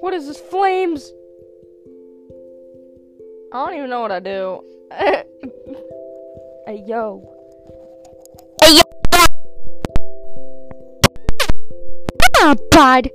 What is this? Flames? I don't even know what I do. hey, yo. Hey, yo. Ah, bud.